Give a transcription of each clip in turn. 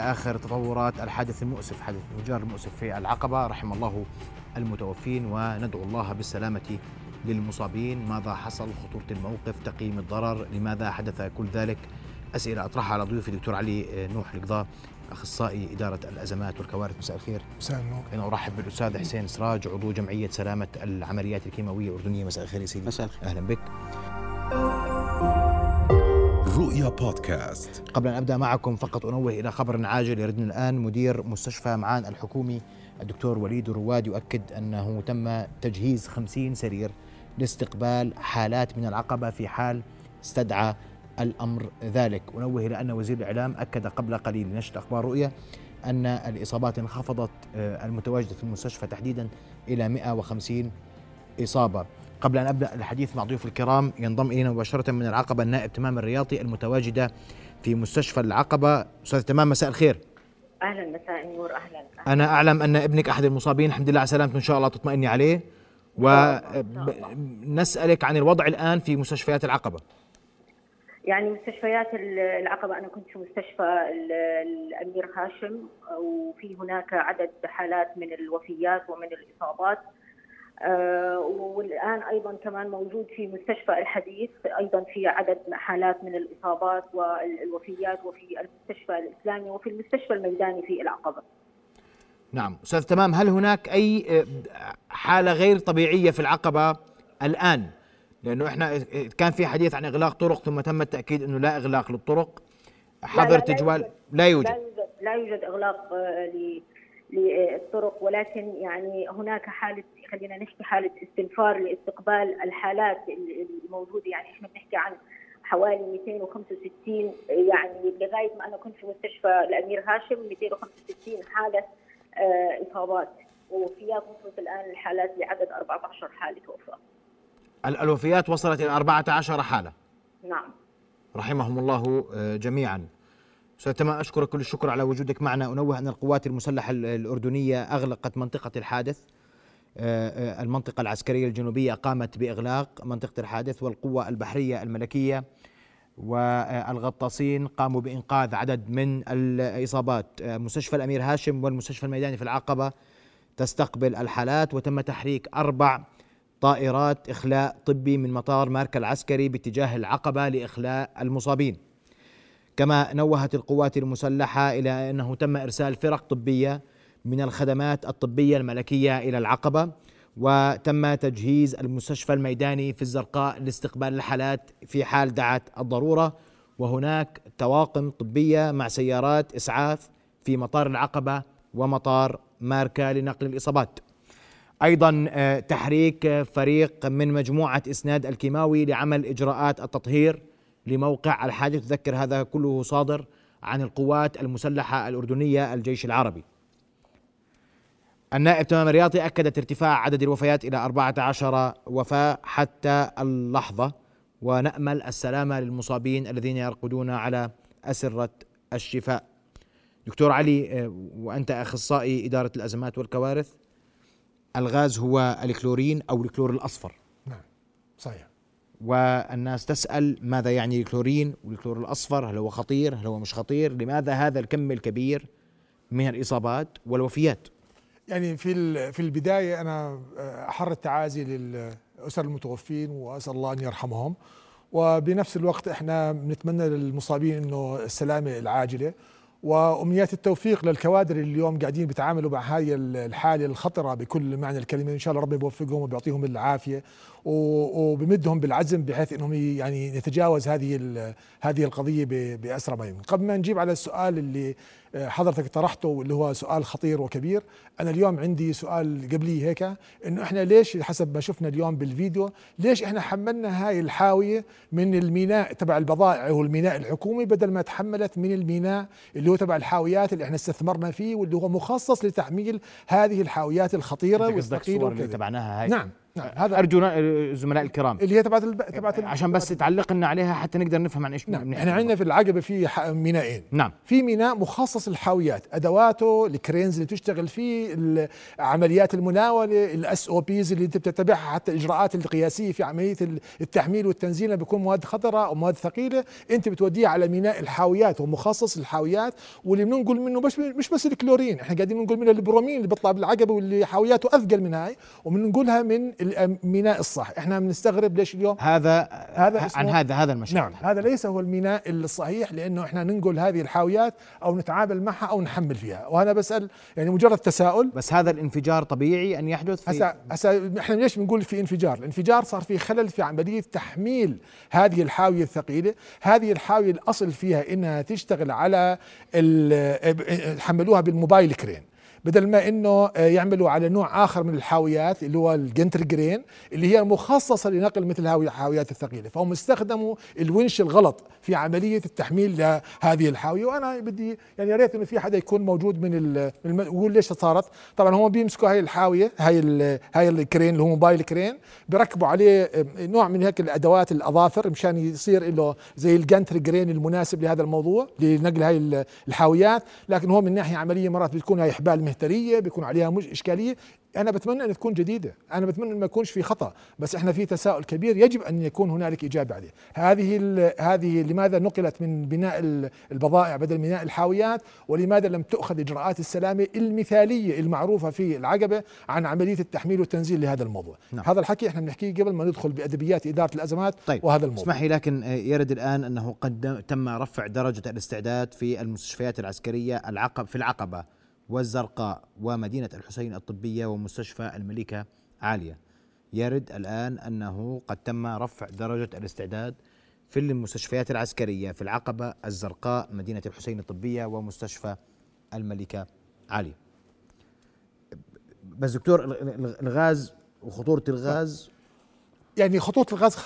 آخر تطورات الحادث المؤسف حادث الانفجار المؤسف في العقبة. رحم الله المتوفين وندعو الله بالسلامة للمصابين. ماذا حصل؟ خطورة الموقف تقييم الضرر. لماذا حدث كل ذلك؟ أسئلة أطرحها على ضيوفي دكتور علي نوح القضاء أخصائي إدارة الأزمات والكوارث. مساء الخير. مساء النور. أنا أرحب بالأستاذ حسين سراج عضو جمعية سلامة العمليات الكيماوية الأردنية. مساء الخير يا سيدي. مساء الخير. أهلا بك. رؤيا بودكاست. قبل أن أبدأ معكم فقط أنوه إلى خبر عاجل يردنا الآن. مدير مستشفى معان الحكومي الدكتور وليد الرواد يؤكد أنه تم تجهيز 50 سرير لاستقبال حالات من العقبة في حال استدعى الأمر ذلك. أنوه إلى أن وزير الإعلام أكد قبل قليل لنشر أخبار رؤيا أن الإصابات انخفضت آه، المتواجدة في المستشفى تحديدا إلى 150 إصابة. قبل أن أبدأ الحديث مع ضيوف الكرام ينضم إلينا مباشرة من العقبة النائب تمام الرياضي المتواجدة في مستشفى العقبة. أستاذ تمام مساء الخير. أهلا مساء النور أهلا, أهلاً. أنا أعلم أن ابنك أحد المصابين. الحمد لله على سلامته إن شاء الله تطمئني عليه. ونسألك عن الوضع الآن في مستشفيات العقبة. يعني مستشفيات العقبة أنا كنت في مستشفى الأمير هاشم وفي هناك عدد حالات من الوفيات ومن الإصابات. آه، والآن أيضا كمان موجود في مستشفى الحديث أيضا في عدد حالات من الإصابات والوفيات وفي المستشفى الإسلامي وفي المستشفى الميداني في العقبة. نعم. أستاذ تمام هل هناك أي آه، حالة غير طبيعية في العقبة الآن؟ لأنه إحنا كان في حديث عن إغلاق طرق ثم تم التأكيد إنه لا إغلاق للطرق. حظر تجوال لا يوجد. لا يوجد لا يوجد إغلاق آه، للطرق ولكن يعني هناك حالة خلينا نحكي حالة استنفار لاستقبال الحالات الموجودة. يعني إحنا بنحكي عن حوالي 265 يعني لغاية ما أنا كنت في مستشفى الأمير هاشم 265 حالة آه، إصابات. ووفيات وصلت الآن الحالات لعدد 14 حالة وفاة. الوفيات وصلت إلى 14 حالة. نعم. رحمهم الله آه، جميعا. أستاذ تمام أشكرك كل الشكر على وجودك معنا. أنوه أن القوات المسلحة الأردنية أغلقت منطقة الحادث. آه، آه، المنطقة العسكرية الجنوبية قامت بإغلاق منطقة الحادث والقوة البحرية الملكية والغطاسين قاموا بإنقاذ عدد من الإصابات. مستشفى الأمير هاشم والمستشفى الميداني في العقبة تستقبل الحالات وتم تحريك أربع طائرات إخلاء طبي من مطار ماركا العسكري باتجاه العقبة لإخلاء المصابين. كما نوهت القوات المسلحة إلى أنه تم إرسال فرق طبية من الخدمات الطبية الملكية إلى العقبة وتم تجهيز المستشفى الميداني في الزرقاء لاستقبال الحالات في حال دعت الضرورة. وهناك طواقم طبية مع سيارات إسعاف في مطار العقبة ومطار ماركا لنقل الإصابات. أيضا آه، تحريك فريق من مجموعة إسناد الكيماوي لعمل إجراءات التطهير. لموقع الحادث تذكر هذا كله صادر عن القوات المسلحة الأردنية الجيش العربي. النائب تمام الرياضي أكدت ارتفاع عدد الوفيات إلى 14 وفاة حتى اللحظة ونأمل السلامه للمصابين الذين يرقدون على أسرة الشفاء. دكتور علي وأنت أخصائي إدارة الأزمات والكوارث الغاز هو الكلورين أو الكلور الأصفر نعم صحيح والناس تسأل ماذا يعني الكلورين والكلور الأصفر؟ هل هو خطير؟ هل هو مش خطير؟ لماذا هذا الكم الكبير من الإصابات والوفيات؟ يعني في في البداية أنا أحر التعازي للأسر المتوفين وأسأل الله أن يرحمهم. وبنفس الوقت إحنا بنتمنى للمصابين إنه السلامة العاجلة. وأمنيات التوفيق للكوادر اللي اليوم قاعدين بيتعاملوا مع هذه الحالة الخطرة بكل معنى الكلمة. إن شاء الله ربنا يوفقهم وبيعطيهم العافية. وبمدهم بالعزم بحيث إنهم يعني نتجاوز هذه هذه القضية باسرع ما يمكن. قبل ما نجيب على السؤال اللي حضرتك طرحته واللي هو سؤال خطير وكبير أنا اليوم عندي سؤال قبلي هيك إنه إحنا ليش حسب ما شفنا اليوم بالفيديو ليش إحنا حملنا هاي الحاوية من الميناء تبع البضائع هو الميناء الحكومي بدل ما تحملت من الميناء اللي هو تبع الحاويات اللي إحنا استثمرنا فيه واللي هو مخصص لتحميل هذه الحاويات الخطيرة والثقيلة اللي تبعناها هاي؟ نعم. نعم هذا أرجو الزملاء الكرام. اللي هي تبعت الب... تبعت ال- عشان بس تعلق لنا عليها حتى نقدر نفهم عن إيش نعم. إحنا عندنا في العقبه في ح- مينائين نعم. في ميناء مخصص للحاويات أدواته ال cranes اللي تشتغل فيه عمليات المناولة ال SOPs اللي أنت بتتبعها حتى الاجراءات القياسية في عملية ال- التحميل والتنزيل لما بيكون مواد خطره أو مواد ثقيلة أنت بتوديها على ميناء الحاويات هو مخصص للحاويات واللي بننقل منه مش مش بس الكلورين إحنا قاعدين ننقل منه البرومين اللي بيطلع بالعقبه واللي حاوياته أثقل من هاي وبننقلها من ال- ميناء الصح. إحنا بنستغرب ليش اليوم؟ هذا هذا عن هذا هذا المشهد. نعم هذا ليس هو الميناء الصحيح لأنه إحنا ننقل هذه الحاويات أو نتعامل معها أو نحمل فيها. وأنا بسأل يعني مجرد تساؤل. بس هذا الانفجار طبيعي أن يحدث في هسا هسا إحنا ليش بنقول في انفجار؟ الانفجار صار في خلل في عمليه تحميل هذه الحاوية الثقيلة، هذه الحاوية الأصل فيها إنها تشتغل على ال- حملوها بال mobile crane. بدل ما إنه يعملوا على نوع آخر من الحاويات اللي هو ال gantry crane اللي هي مخصصة لنقل مثل هذه الحاويات الثقيلة. فهم استخدموا الونش الغلط في عملية التحميل لهذه الحاوية. وأنا بدي يعني يا ريت إنه في حدا يكون موجود من يقول ليش صارت. طبعا هم بيمسكوا هاي الحاوية هاي ال- هاي ال crane اللي هو mobile crane بركبوا عليه نوع من هيك الأدوات الأظافر مشان يصير له زي الجنتر جرين المناسب لهذا الموضوع لنقل هاي ال- الحاويات. لكن هو من ناحية عملية مرات بتكون هاي حبال مهتريه بيكون عليها مش إشكالية. أنا بتمنى ان تكون جديدة. أنا بتمنى ان ما يكونش في خطأ. بس إحنا في تساؤل كبير يجب أن يكون هنالك إجابة عليه. هذه ال- هذه لماذا نقلت من بناء ال- البضائع بدل بناء الحاويات؟ ولماذا لم تؤخذ إجراءات السلامة المثالية المعروفة في العقبة عن عملية التحميل والتنزيل لهذا الموضوع؟ نعم. هذا الحكي إحنا بنحكيه قبل ما ندخل بأدبيات إدارة الأزمات طيب. وهذا الموضوع. اسمح لي لكن يرد الآن أنه قد تم رفع درجة الاستعداد في المستشفيات العسكرية العقب في العقبة. والزرقاء ومدينة الحسين الطبية ومستشفى الملكة عالية. يرد الآن أنه قد تم رفع درجة الاستعداد في المستشفيات العسكرية في العقبة الزرقاء مدينة الحسين الطبية ومستشفى الملكة عالية. بس دكتور ال- ال- الغاز وخطورة الغاز يعني خطوط الغاز.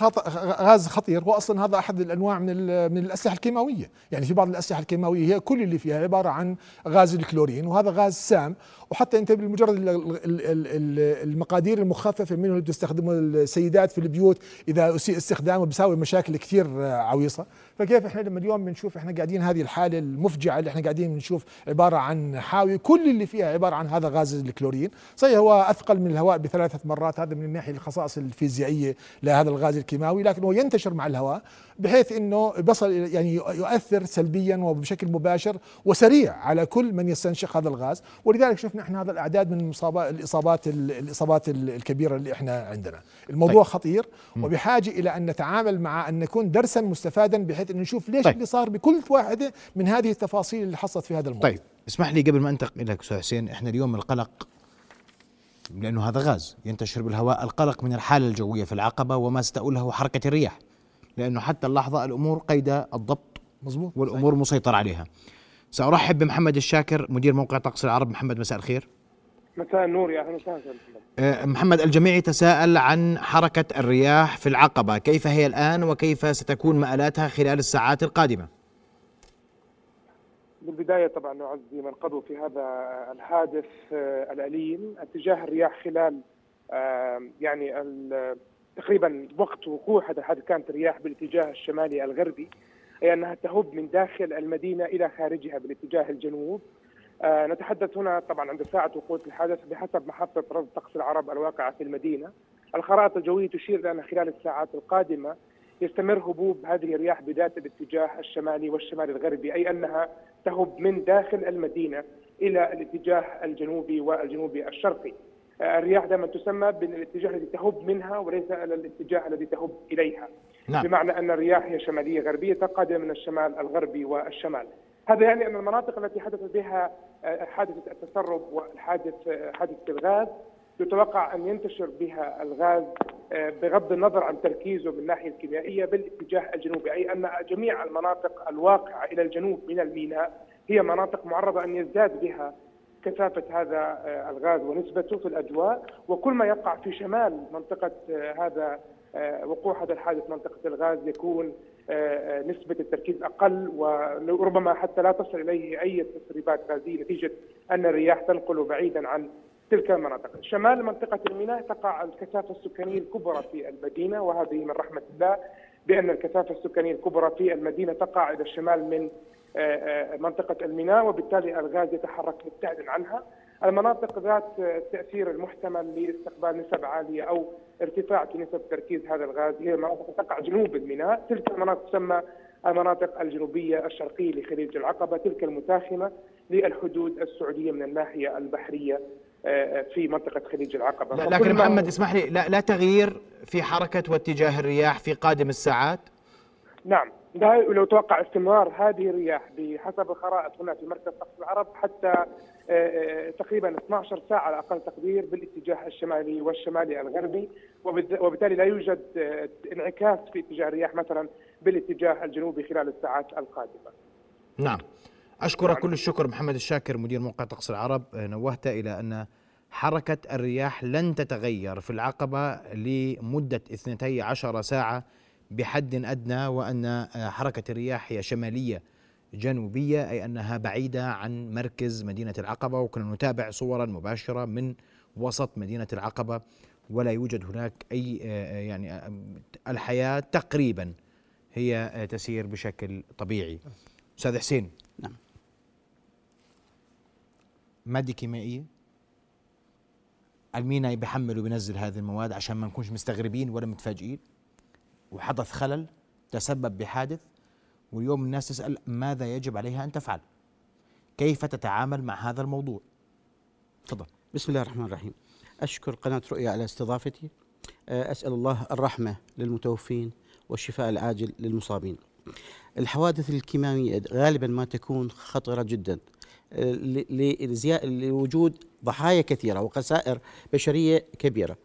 غاز خطير هو أصلا هذا أحد الأنواع من. من الأسلحة الكيماوية، يعني في بعض الأسلحة الكيماوية هي كل اللي فيها عبارة عن غاز الكلورين وهذا غاز سام وحتى أنت بمجرد ال- ال- ال- ال- المقادير المخففة منه اللي بتستخدمه السيدات في البيوت إذا أسيء استخدامه بيساوي مشاكل كثير عويصة، فكيف إحنا لما اليوم بنشوف إحنا قاعدين هذه الحالة المفجعة اللي إحنا قاعدين بنشوف عبارة عن حاويه كل اللي فيها عبارة عن هذا غاز الكلورين، صحيح هو أثقل من الهواء بثلاثة مرات هذا من الناحيه الخصائص الفيزيائية لهذا الغاز الكيماوي لكن هو ينتشر مع الهواء بحيث إنه بصل يعني يؤثر سلبيا وبشكل مباشر وسريع على كل من يستنشق هذا الغاز ولذلك شفنا إحنا هذا الأعداد من المصابات الإصابات الإصابات الكبيرة اللي إحنا عندنا الموضوع. طيب. خطير وبحاجة إلى أن نتعامل مع أن نكون درسا مستفادا بحيث ان نشوف ليش طيب. اللي صار بكل واحدة من هذه التفاصيل اللي حصلت في هذا الموضوع. طيب اسمح لي قبل ما أنتقل لك أستاذ حسين إحنا اليوم القلق لأنه هذا غاز ينتشر بالهواء القلق من الحالة الجوية في العقبة وما ستؤوله حركة الرياح لأنه حتى اللحظة الأمور قيد الضبط مزبوط والأمور مسيطر عليها. سأرحب بمحمد الشاكر مدير موقع طقس العرب. محمد مساء الخير. مساء النور يا أهلا وسهلا محمد آه، محمد الجميع يتساءل عن حركة الرياح في العقبة. كيف هي الآن وكيف ستكون مآلاتها خلال الساعات القادمة؟ بالبداية طبعا نعزي من قضوا في هذا الحادث آه، الأليم اتجاه الرياح خلال يعني تقريبا وقت وقوع هذا الحادث. كانت الرياح بالاتجاه الشمالي الغربي أي أنها تهب من داخل المدينة إلى خارجها بالاتجاه الجنوب. نتحدث هنا طبعا عند ساعة وقوع الحادث بحسب محطة رصد طقس العرب الواقعة في المدينة. الخرائط الجوية تشير إلى أن خلال الساعات القادمة يستمر هبوب هذه الرياح بذات الاتجاه الشمالي والشمال الغربي أي أنها تهب من داخل المدينة إلى الاتجاه الجنوبي والجنوبي الشرقي. آه، الرياح دائما تسمى بالاتجاه الذي تهب منها وليس الاتجاه الذي تهب إليها. نعم. بمعنى أن الرياح هي شمالية غربية قادمة من الشمال الغربي والشمال. هذا يعني أن المناطق التي حدث بها آه، حادثة التسرب وحادث آه، حادثة الغاز يتوقع أن ينتشر بها الغاز آه، بغض النظر عن تركيزه من الناحية الكيميائية بالاتجاه الجنوبي أي أن جميع المناطق الواقعة إلى الجنوب من الميناء هي مناطق معرضة أن يزداد بها كثافة هذا الغاز ونسبته في الأجواء. وكل ما يقع في شمال منطقة آه، هذا وقوع هذا الحادث منطقة الغاز يكون نسبة التركيز أقل وربما حتى لا تصل إليه أي تسريبات غازية نتيجة أن الرياح تنقل بعيدا عن تلك المناطق. شمال منطقة الميناء تقع الكثافة السكانية الكبرى في المدينة وهذه من رحمة الله بأن الكثافة السكانية الكبرى في المدينة تقع إلى الشمال من آه، آه، منطقة الميناء وبالتالي الغاز يتحرك مبتعدا عنها. المناطق ذات التأثير المحتمل لاستقبال نسب عالية أو ارتفاع في نسب تركيز هذا الغاز هي مناطق تقع جنوب الميناء. تلك المناطق تسمى المناطق الجنوبية الشرقية لخليج العقبة تلك المتاخمة للحدود السعودية من الناحية البحرية آه، في منطقة خليج العقبة. لا لكن محمد اسمح لي لا, لا تغيير في حركة واتجاه الرياح في قادم الساعات؟ نعم. لو توقع استمرار هذه الرياح بحسب الخرائط هنا في مركز طقس العرب حتى تقريبا 12 ساعة على أقل تقدير بالاتجاه الشمالي والشمالي الغربي وبالتالي لا يوجد انعكاس في اتجاه الرياح مثلا بالاتجاه الجنوبي خلال الساعات القادمة نعم أشكرك. كل الشكر محمد الشاكر مدير موقع طقس العرب نوهت إلى أن حركة الرياح لن تتغير في العقبة لمدة 12 ساعة بحد أدنى وأن حركة الرياح هي شمالية جنوبية أي أنها بعيدة عن مركز مدينة العقبة وكنا نتابع صورا مباشرة من وسط مدينة العقبة ولا يوجد هناك أي يعني الحياة تقريبا هي تسير بشكل طبيعي. أستاذ حسين. نعم. مادة كيميائية المينا بيحمل وبينزل هذه المواد عشان ما نكونش مستغربين ولا متفاجئين. وحدث خلل تسبب بحادث واليوم الناس تسأل ماذا يجب عليها أن تفعل. كيف تتعامل مع هذا الموضوع؟ تفضل. بسم الله الرحمن الرحيم. أشكر قناة رؤيا على استضافتي. آه، أسأل الله الرحمة للمتوفين والشفاء العاجل للمصابين. الحوادث الكيماوية غالبا ما تكون خطرة جدا لوجود ضحايا كثيرة وخسائر بشرية كبيرة.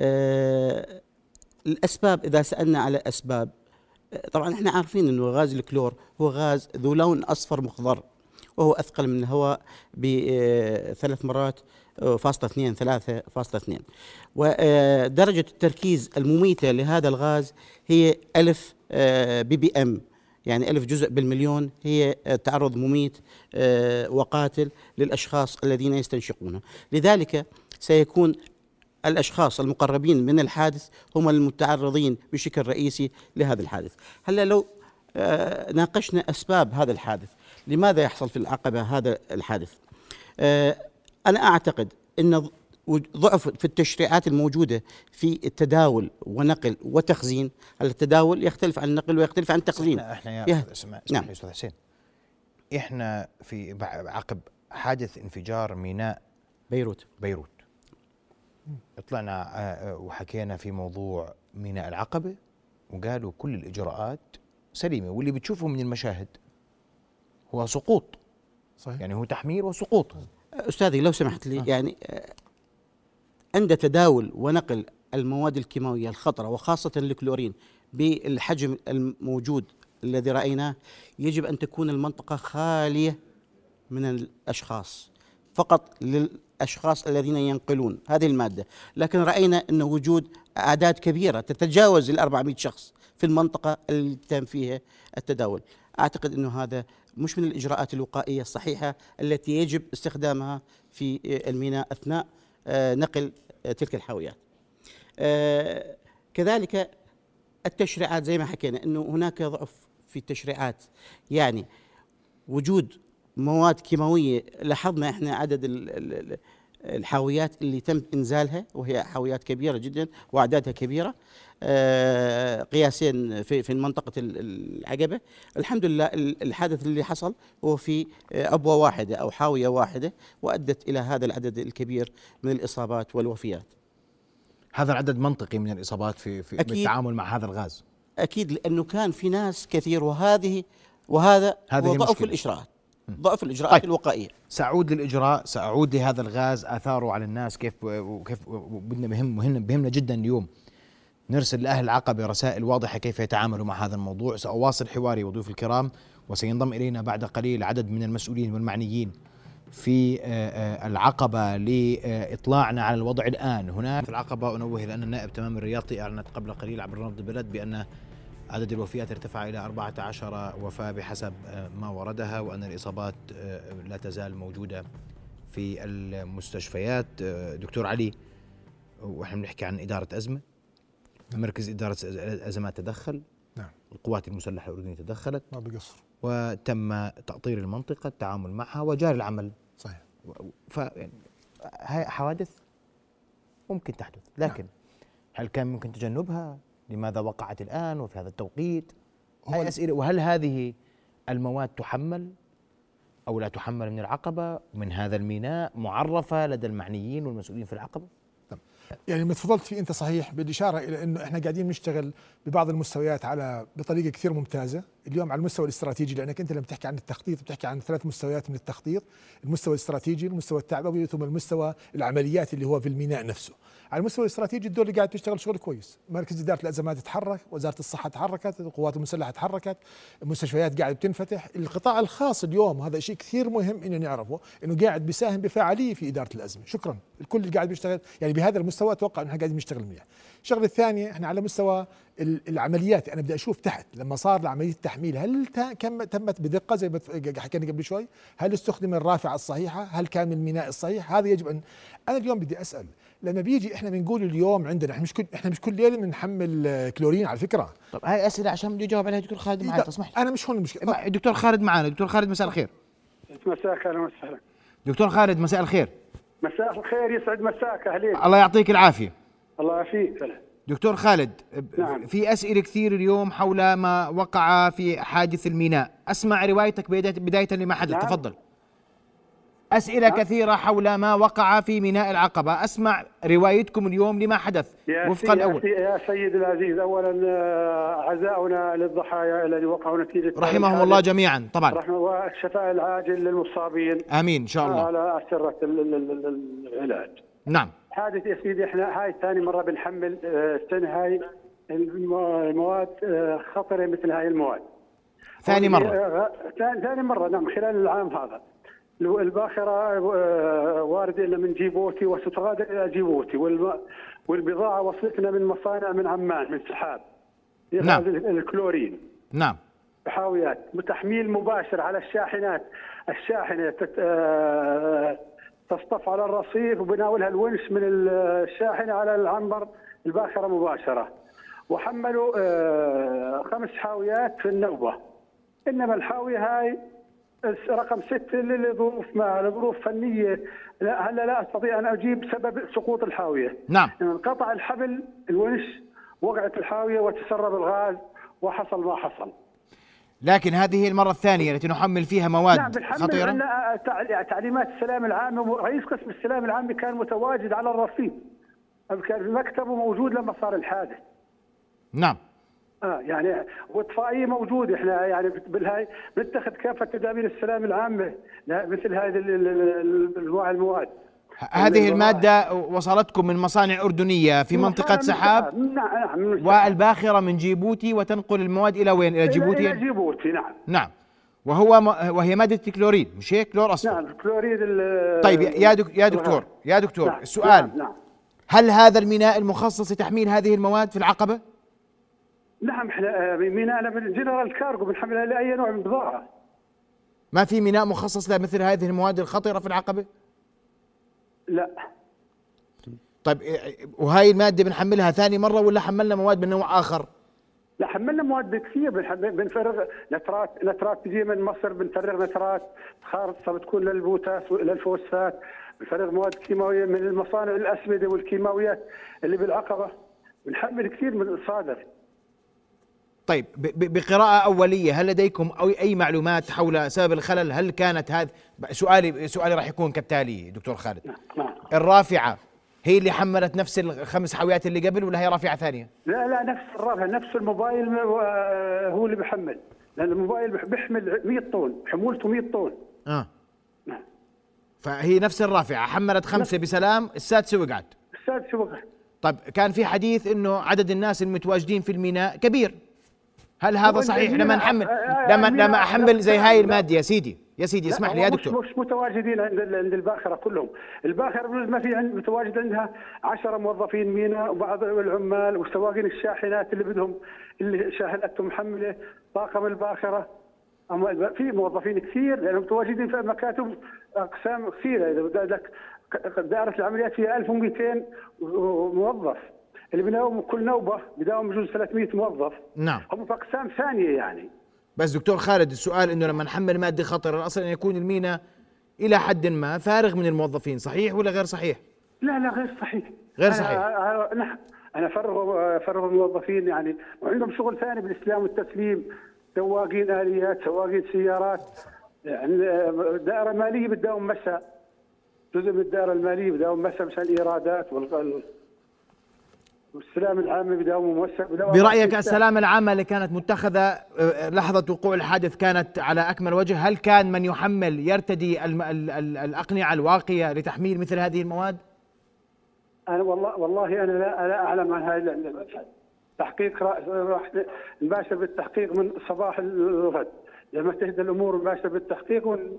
آه، الأسباب إذا سألنا على أسباب آه، طبعا إحنا عارفين إنه غاز الكلور هو غاز ذو لون أصفر مخضر وهو أثقل من الهواء بثلاث مرات فاصلة اثنين ثلاثة فاصلة اثنين. ودرجة التركيز المميتة لهذا الغاز هي ألف ppm. يعني ألف جزء بالمليون هي تعرض مميت آه، وقاتل للأشخاص الذين يستنشقونه. لذلك سيكون الأشخاص المقربين من الحادث هم المتعرضين بشكل رئيسي لهذا الحادث. هلا لو آه، ناقشنا أسباب هذا الحادث. لماذا يحصل في العقبة هذا الحادث؟ آه، أنا أعتقد أن ضعف في التشريعات الموجودة في التداول ونقل وتخزين التداول يختلف عن النقل ويختلف عن التخزين؟ إحنا, يا اسمع نعم. أستاذ حسين. إحنا في عقب حادث انفجار ميناء بيروت. بيروت. طلعنا آه، آه، وحكينا في موضوع ميناء العقبة وقالوا كل الإجراءات سليمة واللي بتشوفه من المشاهد هو سقوط. صحيح. يعني هو تحمير وسقوط. أستاذي لو سمحت لي آه. يعني آه، عند تداول ونقل المواد الكيماوية الخطرة وخاصة الكلورين بالحجم الموجود الذي رأيناه يجب أن تكون المنطقة خالية من الأشخاص. فقط للاشخاص الذين ينقلون هذه المادة، لكن رأينا أن وجود أعداد كبيرة تتجاوز ال 400 شخص في المنطقة اللي تم فيها التداول، أعتقد أنه هذا مش من الإجراءات الوقائية الصحيحة التي يجب استخدامها في الميناء أثناء آه، نقل آه، تلك الحاويات. آه، كذلك التشريعات زي ما حكينا أنه هناك ضعف في التشريعات. يعني وجود مواد كيماوية لاحظنا إحنا عدد الحاويات اللي تم إنزالها وهي حاويات كبيرة جدا وأعدادها كبيرة. آه، قياسين في في منطقة العقبة. الحمد لله الحادث اللي حصل هو في أبوة واحدة أو حاوية واحدة وأدت إلى هذا العدد الكبير من الإصابات والوفيات. هذا العدد منطقي من الإصابات في, في أكيد. بالتعامل مع هذا الغاز؟ أكيد لأنه كان في ناس كثير وهذه وهذا هذه ضعف الاجراءات ضعف الإجراءات طيب. الوقائية. سأعود للإجراء سأعود لهذا الغاز آثاره على الناس كيف وكيف بدنا مهم مهم بهمنا جدا اليوم. نرسل لأهل العقبة رسائل واضحة كيف يتعاملوا مع هذا الموضوع. سأواصل حواري وضيوف الكرام وسينضم إلينا بعد قليل عدد من المسؤولين والمعنيين في آه، آه، العقبة لإطلاعنا على الوضع الآن. هناك في العقبة أنوه إلى أن النائب تمام الرياضي أعلنت قبل قليل عبر نبض البلد بأن عدد الوفيات ارتفع إلى 14 وفاة بحسب آه، ما وردها وأن الإصابات لا تزال موجودة في المستشفيات. آه، دكتور علي وإحنا بنحكي عن إدارة أزمة. مركز إدارة الازمات تدخل. نعم. القوات المسلحة الاردنيه تدخلت. ما بقصر وتم تأطير المنطقة التعامل معها وجاري العمل. صحيح. ف يعني هاي حوادث ممكن تحدث. لكن هل كان ممكن تجنبها؟ لماذا وقعت الآن وفي هذا التوقيت؟ هو هاي أسئلة وهل هذه المواد تحمل أو لا تحمل من العقبة من هذا الميناء معرفة لدى المعنيين والمسؤولين في العقبة؟ يعني ما تفضلت فيه أنت صحيح بالاشاره إلى إنه إحنا قاعدين نشتغل ببعض المستويات على بطريقة كثير ممتازة، اليوم على المستوى الاستراتيجي لأنك أنت لما تحكي عن التخطيط بتحكي عن ثلاث مستويات من التخطيط، المستوى الاستراتيجي، المستوى التعبوي ثم المستوى العمليات اللي هو في الميناء نفسه. على المستوى الاستراتيجي الدول اللي قاعد تشتغل شغل كويس، مركز إدارة الأزمات تحرك، وزارة الصحة تحركت، القوات المسلحة تحركت، المستشفيات قاعدة بتنفتح، القطاع الخاص اليوم وهذا شيء كثير مهم انه نعرفه إنه قاعد بيساهم بفاعليه في إدارة الأزمة، شكرا، الكل اللي قاعد بيشتغل يعني بهذا المستوى أتوقع إنه قاعدين نشتغل منيح. الشغله الثانية إحنا على مستوى ال- العمليات. أنا بدي أشوف تحت لما صار عمليه التحميل هل تمت بدقة زي ما ت- حكينا قبل شوي؟ هل استخدم الرافعة الصحيحة؟ هل كان من الميناء الصحيح؟ هذا يجب ان أنا اليوم بدي أسأل لما بيجي إحنا بنقول اليوم عندنا إحنا مش كل إحنا مش كل ليلة بنحمل كلورين على فكرة. طب هاي أسئلة عشان بده يجاوب عليها دكتور خالد معي لا، تسمح لي. أنا مش هون المشكلة. دكتور خالد معنا دكتور خالد مساء الخير. مساك أهلا وسهلا. دكتور خالد مساء الخير. مساء الخير يسعد مساك أهلين. الله يعطيك العافية. الله يعافيك. دكتور خالد نعم. في أسئلة كثير اليوم حول ما وقع في حادث الميناء. أسمع روايتك بداية, بداية لما حدث. نعم. تفضل. أسئلة كثيرة حول ما وقع في ميناء العقبة. أسمع روايتكم اليوم لما حدث. وفقا الأول يا, سي- يا سيد العزيز اولا آه، عزاؤنا للضحايا الذي وقعوا نتيجة رحمهم الله جميعا. طبعا. رحمة والشفاء العاجل للمصابين. آمين إن شاء الله. على ال- العلاج. نعم. حادث يا سيدي إحنا هاي ثاني مرة بنحمل آه، السنة هاي الم- المواد آه، خطرة مثل هاي المواد. ثاني مرة. آه، ثاني ثاني مرة نعم خلال العام هذا. الباخرة آه، واردة لنا من جيبوتي وستغادر إلى جيبوتي والبضاعة وصلتنا من مصانع من عمان من سحاب. نعم. الكلورين. نعم. بحاويات بتحميل مباشر على الشاحنات. تت- آه، تصطف على الرصيف وبناولها الونش من الشاحنة على العنبر الباخرة مباشرة. وحملوا آه، خمس حاويات في النوبة. إنما الحاوية هاي رقم ستة لظروف ما لظروف فنية. لا هلا لا أستطيع أن أجيب سبب سقوط الحاوية. نعم. انقطع الحبل الونش وقعت الحاوية وتسرب الغاز وحصل ما حصل. لكن هذه هي المرة الثانية التي نحمل فيها مواد نعم خطيرة. عندنا تع- تعليمات السلام العام رئيس قسم السلام العام كان متواجد على الرصيف كان في مكتبه موجود لما صار الحادث. نعم. آه يعني واطفائيه موجوده إحنا يعني بالهاي بنتخذ كافة تدابير السلام العامه مثل هذه انواع المواد. هذه المادة وصلتكم من مصانع أردنية في منطقة من سحاب نعم نعم من. والباخرة من جيبوتي وتنقل المواد إلى وين؟ إلى إلى- جيبوتي؟ إلى جيبوتي نعم نعم وهو م... وهي مادة كلوريد مش هيك؟ كلور أصفر نعم كلوريد ال- طيب يا- دك... يا دكتور يا دكتور نعم. السؤال نعم, نعم. هل هذا الميناء المخصص لتحميل هذه المواد في العقبة؟ نعم إحنا آه، ميناءنا بال general cargo بنحملها لأي نوع من بضاعه ما في ميناء مخصص لمثل هذه المواد الخطرة في العقبة؟ لا. طيب إيه- وهاي المادة بنحملها ثاني مرة ولا حملنا مواد من نوع آخر؟ لا حملنا مواد كثير بنفرغ نترات نترات تجي من مصر بنفرغ نترات خالصه بتكون للبوتاس للفوسفات بنفرغ مواد كيماوية من المصانع الأسمدة والكيماويات اللي بالعقبة. بنحمل كثير من الصادر. طيب بقراءة أولية هل لديكم أو أي معلومات حول سبب الخلل؟ هل كانت هذا سؤالي سؤالي راح يكون كالتالي دكتور خالد. نعم الرافعة هي اللي حملت نفس الخمس حاويات اللي قبل ولا هي رافعة ثانية؟ لا لا نفس الرافع نفس الموبايل آه، هو اللي بحمل. لأن الموبايل بيحمل 100 طن حمولته 100 طن آه. نعم. فهي نفس الرافعة حملت خمسة بسلام السادسة وقعت؟ السادس وقع؟ طيب كان في حديث إنه عدد الناس المتواجدين في الميناء كبير. هل هذا صحيح؟ لما نحمل آه، آه، لما الميناء- لما أحمل زي هاي لا. المادة. يا سيدي يا سيدي اسمح لي يا دكتور مش متواجدين عند عند الباخرة كلهم، الباخرة ما في عند متواجد عندها 10 موظفين ميناء وبعض العمال وسواقين الشاحنات اللي بدهم اللي شاحنتهم محملة طاقم الباخرة. أما في موظفين كثير لأنهم متواجدين في مكاتب أقسام كثيرة. إذا بدأ لك دائرة العمليات فيها 1200 موظف. اللي بيداوم كل نوبة بيداوم بجوز 300 موظف. نعم. هم في أقسام ثانية يعني. بس دكتور خالد السؤال إنه لما نحمل مادة خطر الأصل أن يكون المينا إلى حد ما فارغ من الموظفين صحيح ولا غير صحيح؟ لا لا غير صحيح. غير صحيح. أنا- نعم أنا فرغوا فرغوا الموظفين يعني. وعندهم شغل ثاني بالإسلام والتسليم سواقين آليات سواقين سيارات. يعني دائرة مالية بتداوم مساء. جزء من الدائرة المالية بداوم مساء مشان الإيرادات وال والسلام العام بداوم مساء بداوم برأيك السلامه العامه اللي كانت متخذة آه، لحظة وقوع الحادث كانت على أكمل وجه؟ هل كان من يحمل يرتدي الم- ال- ال- الأقنعة الواقية لتحميل مثل هذه المواد؟ أنا والله والله أنا لا, لا أعلم عن هذا التحقيق راح راح نباشر بالتحقيق من صباح الغد لما تهدى الأمور نباشر بالتحقيق ون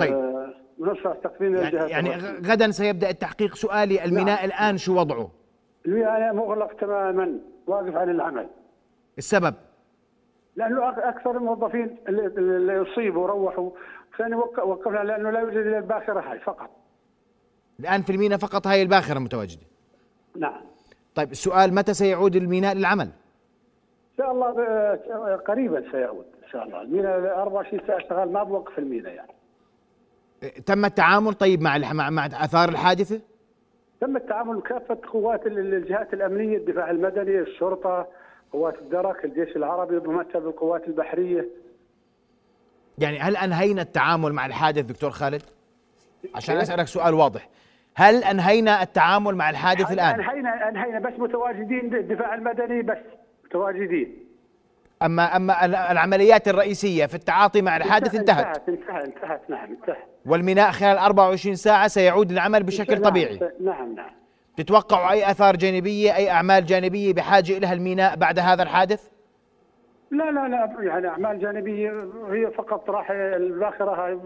طيب. آه، ونرفع يعني, يعني غدا سيبدأ التحقيق. سؤالي الميناء نعم. الآن شو وضعه؟ المياه مغلق تماما واقف عن العمل. السبب؟ لأنه أكثر الموظفين اللي, اصيبوا وروحوا ثاني وق- وقفنا لأنه لا يوجد إلا الباخرة هاي فقط. الآن في الميناء فقط هاي الباخرة متواجدة. نعم. طيب السؤال متى سيعود الميناء للعمل؟ إن شاء الله ب- قريبا سيعود إن شاء الله. المينا 24 ساعة اشتغال ما بوقف المينا يعني. آه، تم التعامل طيب مع, مع آثار الحادثة؟ تم التعامل كافة قوات ال- الجهات الأمنية الدفاع المدني الشرطة قوات الدرك الجيش العربي ممثل بالقوات البحرية. يعني هل أنهينا التعامل مع الحادث دكتور خالد؟ عشان أسألك سؤال واضح. هل أنهينا التعامل مع الحادث الآن؟ أنهينا أنهينا بس متواجدين الدفاع المدني بس متواجدين. أما أما ال- العمليات الرئيسية في التعاطي مع الحادث انتهت انتهت. انتهت, انتهت نعم انتهت. والميناء خلال 24 ساعة سيعود للعمل بشكل نعم، طبيعي. نعم نعم. تتوقعوا أي آثار جانبية أي أعمال جانبية بحاجة لها الميناء بعد هذا الحادث؟ لا لا لا يعني أعمال جانبية هي فقط راح الباخرة هاي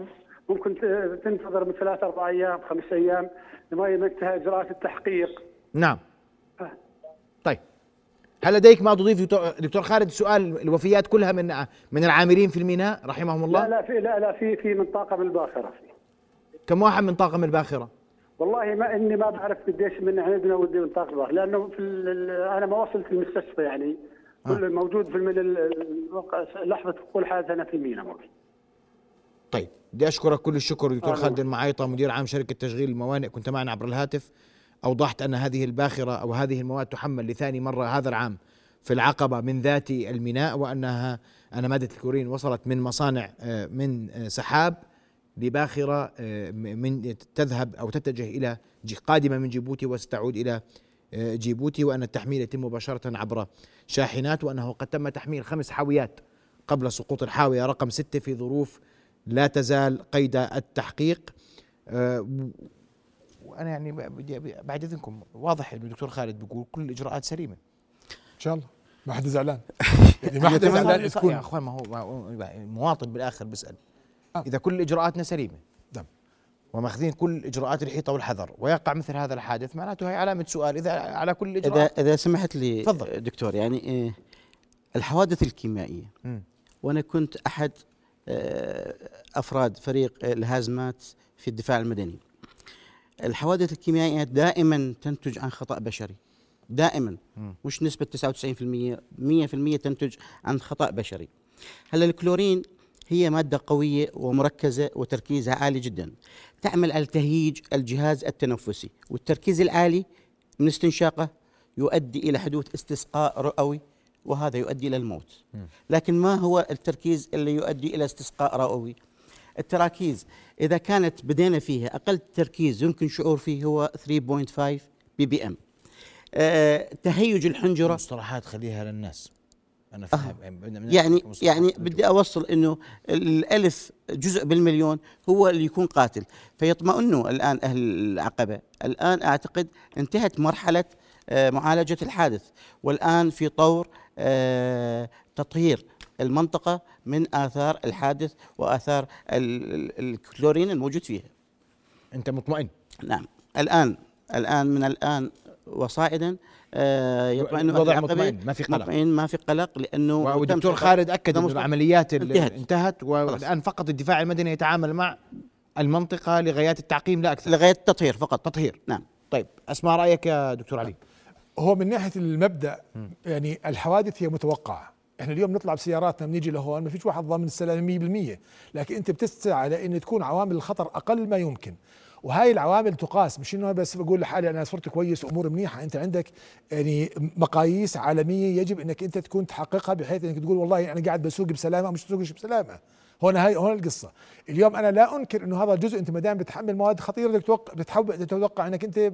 ممكن تنتظر من ثلاث أربع أيام خمس أيام لما ينتهي إجراءات التحقيق. نعم. هل لديك ما تضيف دكتور- خالد؟ سؤال الوفيات كلها من من العاملين في الميناء رحمهم الله. لا لا في لا لا في في من طاقم الباخرة. في كم واحد من طاقم الباخرة؟ والله ما إني ما بعرف قديش من عندنا ودي من طاقم الباخرة. لأنه في أنا ما وصلت المستشفى يعني. كل موجود في من لحظة وقوع الحادث أنا في المينا موجود. طيب بدي أشكرك كل الشكر دكتور أهلا. خالد المعايطه مدير عام شركة تشغيل الموانئ كنت معنا عبر الهاتف. أوضحت أن هذه الباخرة أو هذه المواد تحمل لثاني مرة هذا العام في العقبة من ذات الميناء وأنها ان ماده الكلورين وصلت من مصانع آه، من آه، سحاب لباخرة آه، من تذهب أو تتجه إلى جي- قادمة من جيبوتي وستعود آه، جيبوتي وأن التحميل يتم مباشرة عبر شاحنات وأنه قد تم تحميل خمس حاويات قبل سقوط الحاوية رقم ستة في ظروف لا تزال قيد التحقيق وأنا يعني بدي بعد اذنكم واضح إنه الدكتور خالد بيقول كل الإجراءات سليمة. إن شاء الله. ما حدا زعلان. يعني ما حدا زعلان يا تكون أخوان ما هو هو- مواطن بالآخر بيسأل. آه. إذا كل إجراءاتنا سليمة. نعم. وماخذين كل إجراءات الحيطة والحذر. ويقع مثل هذا الحادث معناته هي علامة سؤال. إذا على كل اذا الاجراءات إذا سمحت لي تفضل. دكتور يعني آه، الحوادث الكيميائية. وأنا كنت أحد آه، أفراد فريق الهازمات في الدفاع المدني. الحوادث الكيميائية دائما تنتج عن خطأ بشري. دائما. مش نسبة 99% 100% تنتج عن خطأ بشري. هلأ الكلورين هي مادة قوية ومركزة وتركيزها عالي جدا. تعمل على تهييج الجهاز التنفسي والتركيز العالي من استنشاقه يؤدي إلى حدوث استسقاء رئوي وهذا يؤدي إلى الموت. لكن ما هو التركيز اللي يؤدي إلى استسقاء رئوي؟ التراكيز. إذا كانت بدينا فيها أقل تركيز يمكن شعور فيه هو 3.5 ppm آه، تهيج الحنجرة. مصطلحات خليها للناس. أنا فاهم. بدنا- بدنا يعني يعني نجوم. بدي أوصل إنه الألف جزء بالمليون هو اللي يكون قاتل. فيطمئنوا الآن أهل العقبة. الآن أعتقد انتهت مرحلة آه، معالجة الحادث. والآن في طور آه، تطهير. المنطقة من آثار الحادث ال- الكلورين الموجود فيها. أنت مطمئن؟ نعم. الآن الآن من الآن وصاعدا آه، يطمئنوا أهل الوضع. مطمئن، ما في قلق. مطمئن ما في قلق لأنه والدكتور خالد أكد ده ان مست- العمليات ال- انتهت. انتهت والآن فقط الدفاع المدني يتعامل مع المنطقة لغايات التعقيم لا أكثر. لغاية التطهير فقط. تطهير. نعم. طيب أسمع رأيك يا دكتور علي. هو من ناحية المبدأ يعني الحوادث هي متوقعة. إحنا اليوم نطلع بسياراتنا بنيجي لهون ما فيش واحد ضامن السلامه 100% لكن أنت بتسعى على إن تكون عوامل الخطر أقل ما يمكن. وهاي العوامل تقاس. مش إنه بس بقول لحالي أنا صرت كويس امور منيحة. أنت عندك يعني مقاييس عالمية يجب إنك أنت تكون تحققها بحيث إنك تقول والله أنا قاعد بسوق بسلامة مش بسوقش بسلامة. هون هاي هون القصة. اليوم أنا لا أنكر إنه هذا الجزء أنت ما دام بتحمل مواد خطيرة بدك تتوقع بتحب تتوقع إنك أنت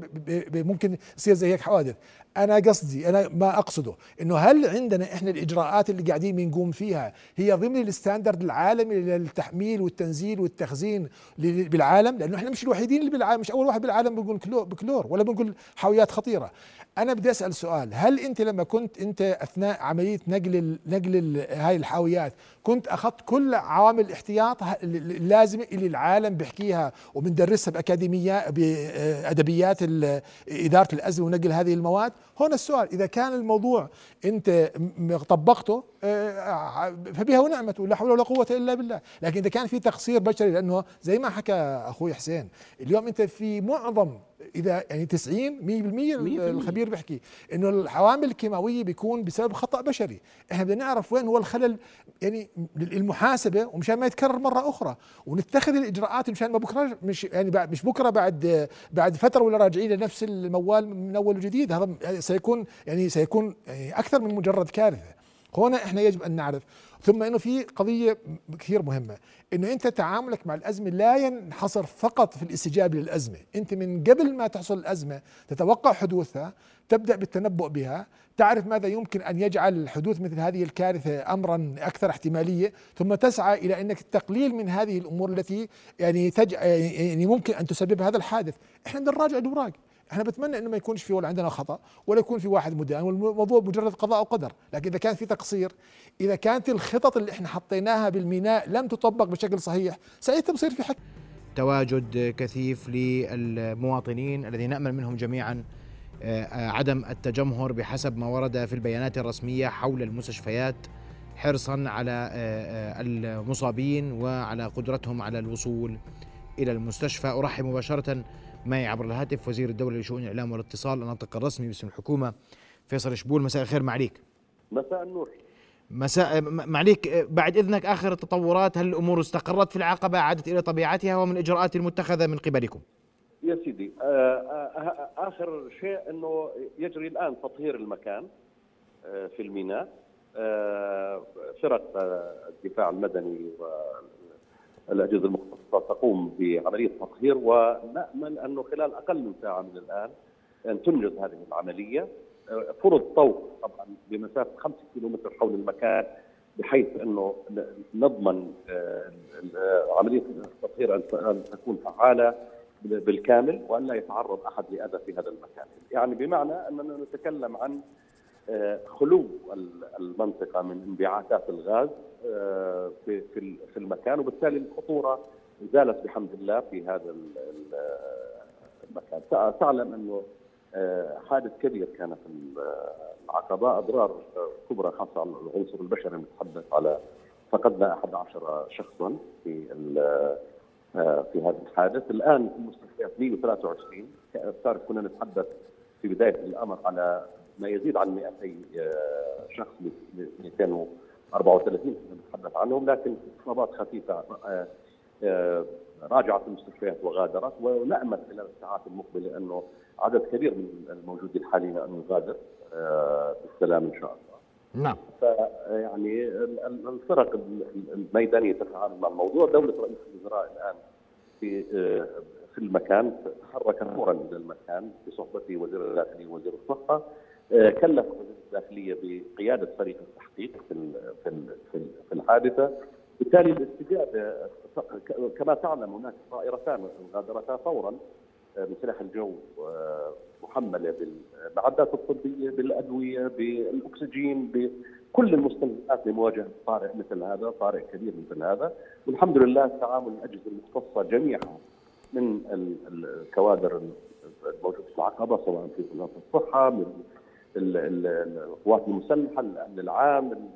ممكن يصير زي هيك حوادث. أنا قصدي أنا ما أقصده إنه هل عندنا إحنا الإجراءات اللي قاعدين بنقوم فيها هي ضمن ال standard العالمي للتحميل والتنزيل والتخزين بالعالم؟ لأنه إحنا مش الوحيدين اللي بالعالم مش أول واحد بالعالم بنقول كلور بكلور ولا بنقول حاويات خطيرة. أنا بدي أسأل سؤال هل أنت لما كنت أنت أثناء عملية نقل نقل هاي الحاويات كنت أخذت كل عوامل الاحتياط ه- اللازمه اللي العالم بيحكيها وبندرسها باكاديميات بادبيات ال- إدارة الأزمة ونقل هذه المواد. هون السؤال إذا كان الموضوع أنت طبقته آه، فبها ونعمت ولا حول ولا قوة إلا بالله. لكن إذا كان في تقصير بشري لأنه زي ما حكى أخوي حسين اليوم أنت في معظم إذا يعني 90 100% الخبير بيحكي إنه العوامل الكيماوية بيكون بسبب خطأ بشري. إحنا بدنا نعرف وين هو الخلل يعني المحاسبة ومشان ما يتكرر مرة أخرى. ونتخذ الإجراءات مشان ما بكرة مش يعني بعد مش بكرة بعد بعد فترة ولا راجعين لنفس الموال من أول وجديد. هذا سيكون يعني سيكون يعني أكثر من مجرد كارثة. هنا إحنا يجب أن نعرف ثم إنه في قضية كثير مهمة إنه أنت تعاملك مع الأزمة لا ينحصر فقط في الاستجابة للأزمة. أنت من قبل ما تحصل الأزمة تتوقع حدوثها تبدأ بالتنبؤ بها تعرف ماذا يمكن أن يجعل حدوث مثل هذه الكارثة امرا أكثر احتمالية ثم تسعى إلى إنك التقليل من هذه الأمور التي يعني تج... يعني ممكن أن تسبب هذا الحادث. إحنا بدنا نراجع إحنا بتمنى إنه ما يكونش في ولا عندنا خطأ ولا يكون في واحد مدان والموضوع مجرد قضاء وقدر. لكن إذا كان في تقصير إذا كانت الخطط اللي إحنا حطيناها بالميناء لم تطبق بشكل صحيح ساعتها بصير في حك تواجد كثيف للمواطنين الذين نأمل منهم جميعا آه، عدم التجمهر بحسب ما ورد في البيانات الرسمية حول المستشفيات حرصا على آه، آه، المصابين وعلى قدرتهم على الوصول إلى المستشفى. أرحب مباشرة معي عبر الهاتف وزير الدولة لشؤون الإعلام والاتصال الناطق الرسمي باسم الحكومة فيصل شبول. مساء الخير معليك مساء النور. مساء معليك آه، بعد إذنك آخر التطورات هل الأمور استقرت في العقبة عادت إلى طبيعتها ومن الاجراءات المتخذة من قبلكم؟ يا سيدي آه، آه، آخر شيء إنه يجري الآن تطهير المكان في الميناء. فرق الدفاع المدني والاجهزه المختصة تقوم بعملية تطهير ونأمل أنه خلال أقل من ساعة من الآن أن تنجز هذه العملية. فرض طوق طبعا بمسافة 5 كيلومتر حول المكان بحيث أنه نضمن آه، عملية التطهير أن تكون فعالة بالكامل وأن لا يتعرض أحد لأذى في هذا المكان، يعني بمعنى أننا نتكلم عن خلو ال- المنطقة من انبعاثات الغاز آه، في في ال- في المكان وبالتالي الخطورة زالت بحمد الله في هذا ال- ال- المكان، تع- تعلم أنه آه، حادث كبير كان في ال- العقبة. أضرار كبرى خاصة على العنصر البشري نتحدث على فقدنا 11 شخصا في آه، في هذا الحادث، الآن في المستشفيات 123 تعرف كنا نتحدث في بداية الأمر على ما يزيد عن 200 آه، شخص 234 كنا نتحدث عنهم لكن إصابات خفيفة آه، آه، راجعت المستشفيات وغادرت ونامل خلال الساعات المقبله انه عدد كبير من الموجودين حاليا انه يغادر بالسلام إن شاء الله. نعم فيعني ال- ال- الفرق ال- الميدانية تتعامل مع الموضوع، دولة رئيس الوزراء الآن في في المكان تحرك فورا إلى المكان بصحبته وزير الداخليه ووزير الصحة كلف وزير الداخلية بقيادة فريق التحقيق في في في ال- في الحادثة. بالتالي الاستجابه كما تعلم هناك طائرتان غادرتا فورا آه، من سلاح الجو آه، محملة بالمعدات الطبية بالأدوية بالأكسجين بكل المستلزمات لمواجهة طارئ مثل هذا طارئ كبير مثل هذا. والحمد لله تعامل الأجهزة المختصة جميعها من ال- ال- الكوادر الموجودة في العقبة سواء في وزاره الصحة من القوات المسلحة الأمن العام ال-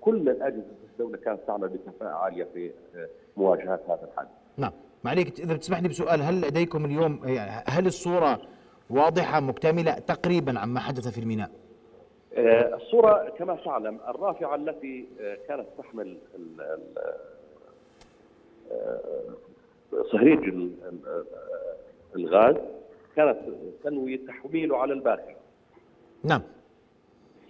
كل الأجهزة في الدولة كانت تعمل بكفاءة عالية في آه، مواجهة هذا الحادث. نعم. معليك إذا بتسمح لي بسؤال هل لديكم اليوم يعني هل الصورة واضحة مكتملة تقريبا عما حدث في الميناء؟ آه، الصورة كما تعلم الرافعة التي آه، كانت تحمل صهريج ال- ال- الغاز كانت تنوي تحويله على الباخرة نعم.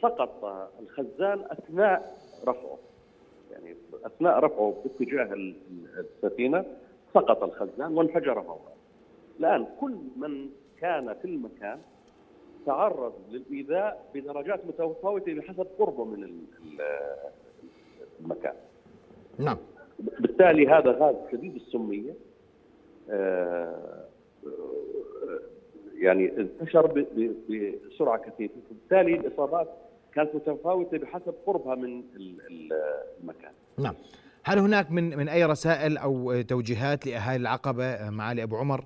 سقط الخزان أثناء رفعه. يعني أثناء رفعه باتجاه ال- السفينة سقط الخزان وانفجر فورا الآن كل من كان في المكان تعرض للإيذاء بدرجات متفاوتة بحسب قربه من ال- ال- المكان. نعم. بالتالي هذا غاز شديد السمية. آه، آه، يعني انتشر ب- ب- بسرعة كثيفة بالتالي الإصابات كانت متفاوتة بحسب قربها من ال- ال- المكان. نعم. هل هناك من من أي رسائل أو توجيهات لأهالي العقبة معالي ابو عمر؟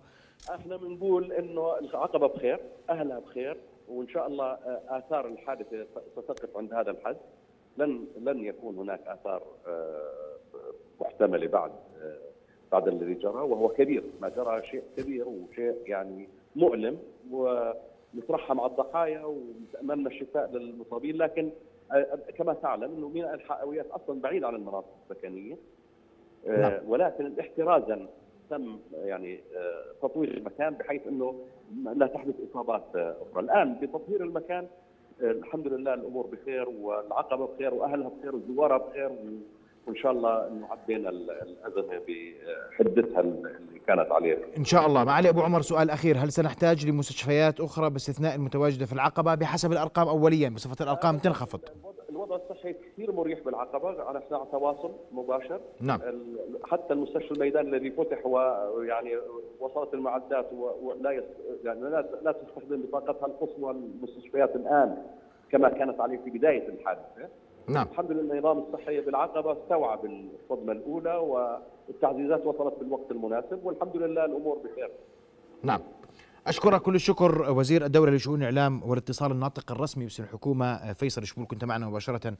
إحنا بنقول إنه العقبة بخير، أهلها بخير وإن شاء الله آه، آثار الحادثة ستقف عند هذا الحد. لن لن يكون هناك آثار آه، محتملة بعد آه، بعد الذي جرى وهو كبير، ما جرى شيء كبير وشيء يعني مؤلم ونترحم على الضحايا ونتمنى الشفاء للمصابين لكن آه، كما تعلم إنه ميناء الحاويات أصلا بعيد عن المناطق السكنية آه، نعم. ولكن احترازا تم يعني آه، تطوير المكان بحيث إنه لا تحدث إصابات أخرى، الآن بتطهير المكان الحمد لله الأمور بخير والعقبة بخير وأهلها بخير وزوارها بخير وإن شاء الله إنه عدينا ال- الأزمة بحدتها اللي كانت عليها. إن شاء الله. معالي أبو عمر سؤال أخير. هل سنحتاج لمستشفيات أخرى باستثناء المتواجدة في العقبة؟ بحسب الأرقام اوليا بصفة الأرقام تنخفض. الوضع- الصحي كثير مريح بالعقبة. على على تواصل مباشر. نعم. حتى المستشفى الميداني الذي فتح ويعني وصلت المعدات ولا يس يعني لا لا تستخدم بطاقتها القصوى المستشفيات الآن كما كانت عليه في بداية الحادثة. نعم. الحمد لله النظام الصحي بالعقبة استوعب الصدمة الأولى والتعزيزات وصلت بالوقت المناسب والحمد لله الأمور بخير. نعم. أشكرك كل الشكر وزير الدولة لشؤون الإعلام والاتصال الناطق الرسمي باسم الحكومة فيصل شمول كنت معنا مباشرة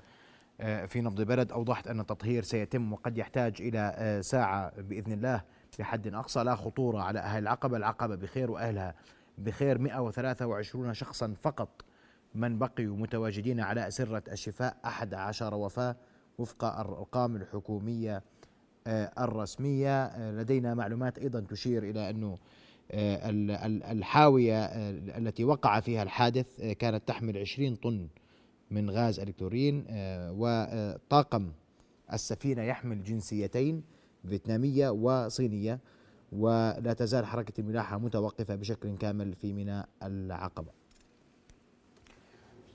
آه، في نبض بلد. أوضحت أن التطهير سيتم وقد يحتاج إلى آه، ساعة بإذن الله بحد أقصى. لا خطورة على أهل العقبة. العقبة بخير وأهلها بخير. 123 شخصا فقط من بقيوا متواجدين على أسرة الشفاء 11 وفاة وفق الأرقام الحكومية آه، الرسمية. آه، لدينا معلومات أيضا تشير إلى أنه آه، ال- ال- الحاوية التي وقع فيها الحادث كانت تحمل 20 طن من غاز إلكترين آه، وطاقم السفينة يحمل جنسيتين فيتنامية وصينية ولا تزال حركة الملاحة متوقفة بشكل كامل في ميناء العقبة.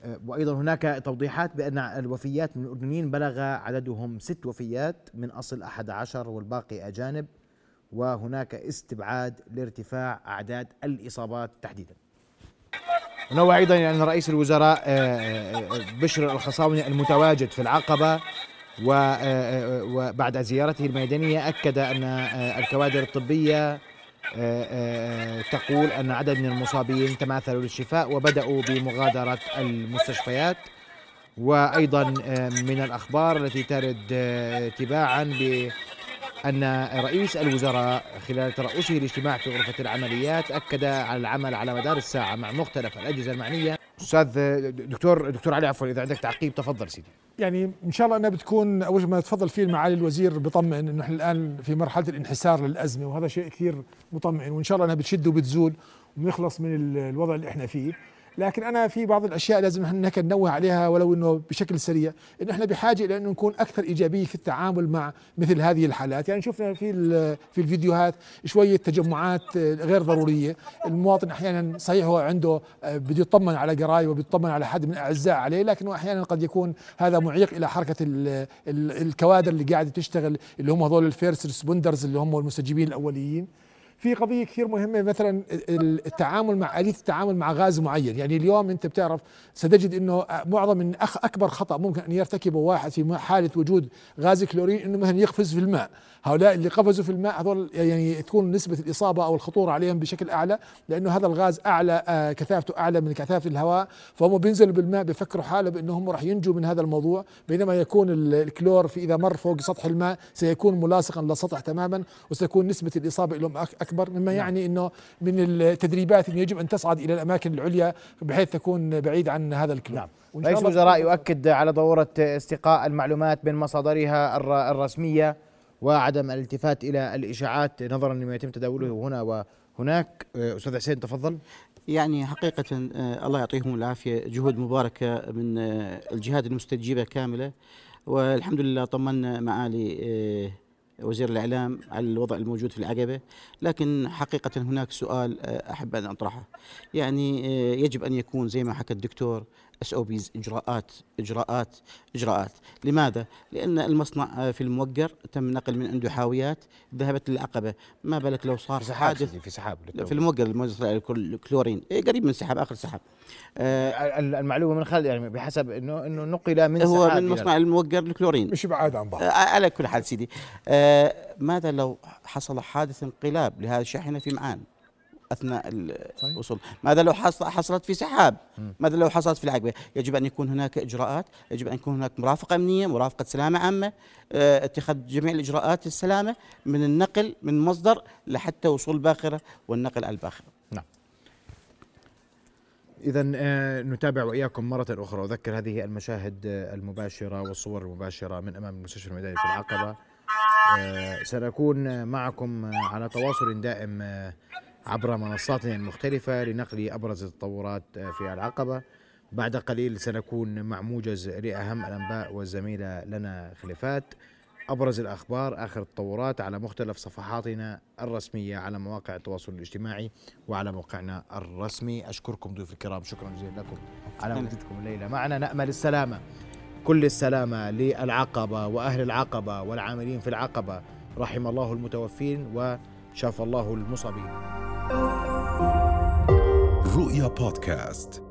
آه، وأيضا هناك توضيحات بأن الوفيات من الأردنيين بلغ عددهم ست وفيات من أحد عشر والباقي أجانب وهناك استبعاد لارتفاع أعداد الإصابات تحديدا. ونوع أيضا أن رئيس الوزراء آه، آه، بشر الخصاوني المتواجد في آه، آه، وبعد زيارته الميدانية أكد أن آه، الكوادر الطبية آه، آه، تقول أن عدد من المصابين تماثلوا للشفاء وبدأوا بمغادرة المستشفيات. وأيضا آه، من الأخبار التي ترد آه، تباعا بأن رئيس الوزراء خلال ترأسه الاجتماع في غرفة العمليات أكد على العمل على مدار الساعة مع مختلف الأجهزة المعنية. أستاذ آه، دكتور دكتور علي عفوا إذا عندك تعقيب تفضل سيدي. يعني إن شاء الله أنها بتكون أول ما تفضل فيه معالي الوزير بطمئن إنه إحنا الآن في مرحلة الانحسار للأزمة وهذا شيء كثير مطمئن وإن شاء الله أنها بتشد وبتزول ونخلص من ال- الوضع اللي إحنا فيه. لكن أنا في بعض الأشياء لازم إحنا ننوه عليها ولو إنه بشكل سريع انه إحنا بحاجة إلى انه نكون أكثر إيجابية في التعامل مع مثل هذه الحالات. يعني شفنا في في الفيديوهات شوية تجمعات آه، غير ضرورية. المواطن أحيانا صحيح هو عنده آه، بده يطمن على قرايه وبيطمن على حد من الأعزاء عليه لكنه أحيانا قد يكون هذا معيق إلى حركة ال ال الكوادر اللي قاعدة تشتغل اللي هم هذول ال first responders اللي هم المستجيبين الأوليين. في قضية كثير مهمة مثلا التعامل مع اليه التعامل مع غاز معين. يعني اليوم أنت بتعرف ستجد إنه معظم من أكبر خطأ ممكن أن يرتكبه واحد في حالة وجود غاز كلورين إنه مثلا يقفز في الماء. هؤلاء اللي قفزوا في الماء هذول يعني تكون نسبة الإصابة أو الخطورة عليهم بشكل أعلى لأنه هذا الغاز أعلى آه، كثافته أعلى من كثافة الهواء فهم بينزلوا بالماء بفكروا حالهم إنهم راح ينجوا من هذا الموضوع بينما يكون الكلور في إذا مر فوق سطح الماء سيكون ملاصقا للسطح تماما وستكون نسبة الإصابة لهم أكبر مما نعم. يعني إنه من التدريبات إنه يجب أن تصعد إلى الأماكن العليا بحيث تكون بعيد عن هذا الكلور نعم. رئيس الوزراء يؤكد على ضرورة استقاء المعلومات من مصادرها الرسمية وعدم الالتفات إلى الإشاعات نظرا لما يتم تداوله هنا وهناك. أستاذ حسين تفضل. يعني حقيقة آه، الله يعطيهم العافية. جهود مباركة من آه، الجهات المستجيبة كاملة. والحمد لله طمنا معالي وزير الإعلام على الوضع الموجود في العقبة. لكن حقيقة هناك سؤال أحب أن أطرحه. يعني يجب أن يكون زي ما حكى الدكتور SOPs إجراءات إجراءات إجراءات. لماذا؟ لأن المصنع في الموقر تم نقل من عنده حاويات ذهبت للعقبة. ما بالك لو صار في حادث؟ في سحاب في الموقر الكلورين. إيه قريب من سحاب آخر سحاب. آه المعلومة من خالد يعني بحسب إنه إنه نقل من هو من مصنع الموقر الكلورين. مش بعاد عن بعض. آه على كل حال سيدي. آه ماذا لو حصل حادث انقلاب لهذه الشاحنة في معان؟ أثناء الوصول. ماذا لو حصلت في سحاب؟ ماذا لو حصلت في العقبة؟ يجب أن يكون هناك إجراءات يجب أن يكون هناك مرافقة أمنية مرافقة سلامة عامة آه، اتخاذ جميع الإجراءات السلامة من النقل من مصدر لحتى وصول الباخرة والنقل على الباخرة. نعم. إذا آه، نتابع وإياكم مرة أخرى. أذكر هذه المشاهد آه، المباشرة والصور المباشرة من أمام المستشفى الميداني في العقبة. سنكون معكم على تواصل دائم عبر منصاتنا المختلفة لنقل أبرز التطورات في العقبة. بعد قليل سنكون مع موجز لأهم الأنباء والزميلة لنا خليفات. أبرز الأخبار آخر التطورات على مختلف صفحاتنا الرسمية على مواقع التواصل الاجتماعي وعلى موقعنا الرسمي. أشكركم ضيوف الكرام شكرا جزيلا لكم. على وجودكم الليلة. معنا نأمل السلامة. كل السلامة للعقبة وأهل العقبة والعاملين في العقبة. رحم الله المتوفين وشاف الله المصابين. رؤيا بودكاست.